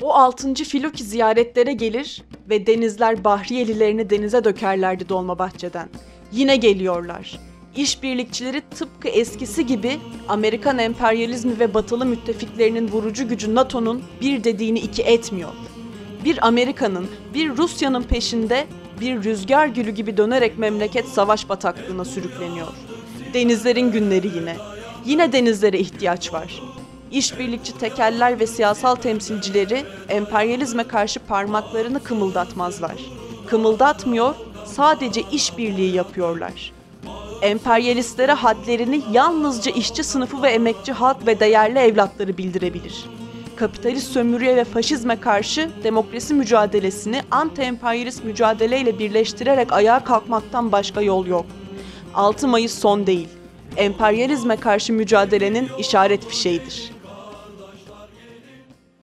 O altıncı filo ki ziyaretlere gelir ve denizler Bahriyelilerini denize dökerlerdi Dolmabahçe'den. Yine geliyorlar. İşbirlikçileri tıpkı eskisi gibi Amerikan emperyalizmi ve batılı müttefiklerinin vurucu gücü NATO'nun bir dediğini iki etmiyor. Bir Amerika'nın, bir Rusya'nın peşinde bir rüzgar gülü gibi dönerek memleket savaş bataklığına sürükleniyor. Denizlerin günleri yine. Yine denizlere ihtiyaç var. İşbirlikçi tekeller ve siyasal temsilcileri emperyalizme karşı parmaklarını kımıldatmazlar. Kımıldatmıyor, sadece işbirliği yapıyorlar. Emperyalistlere hadlerini yalnızca işçi sınıfı ve emekçi halk ve değerli evlatları bildirebilir. Kapitalist sömürüye ve faşizme karşı demokrasi mücadelesini anti-emperyalist mücadeleyle birleştirerek ayağa kalkmaktan başka yol yok. 6 Mayıs son değil. Emperyalizme karşı mücadelenin işaret fişeğidir.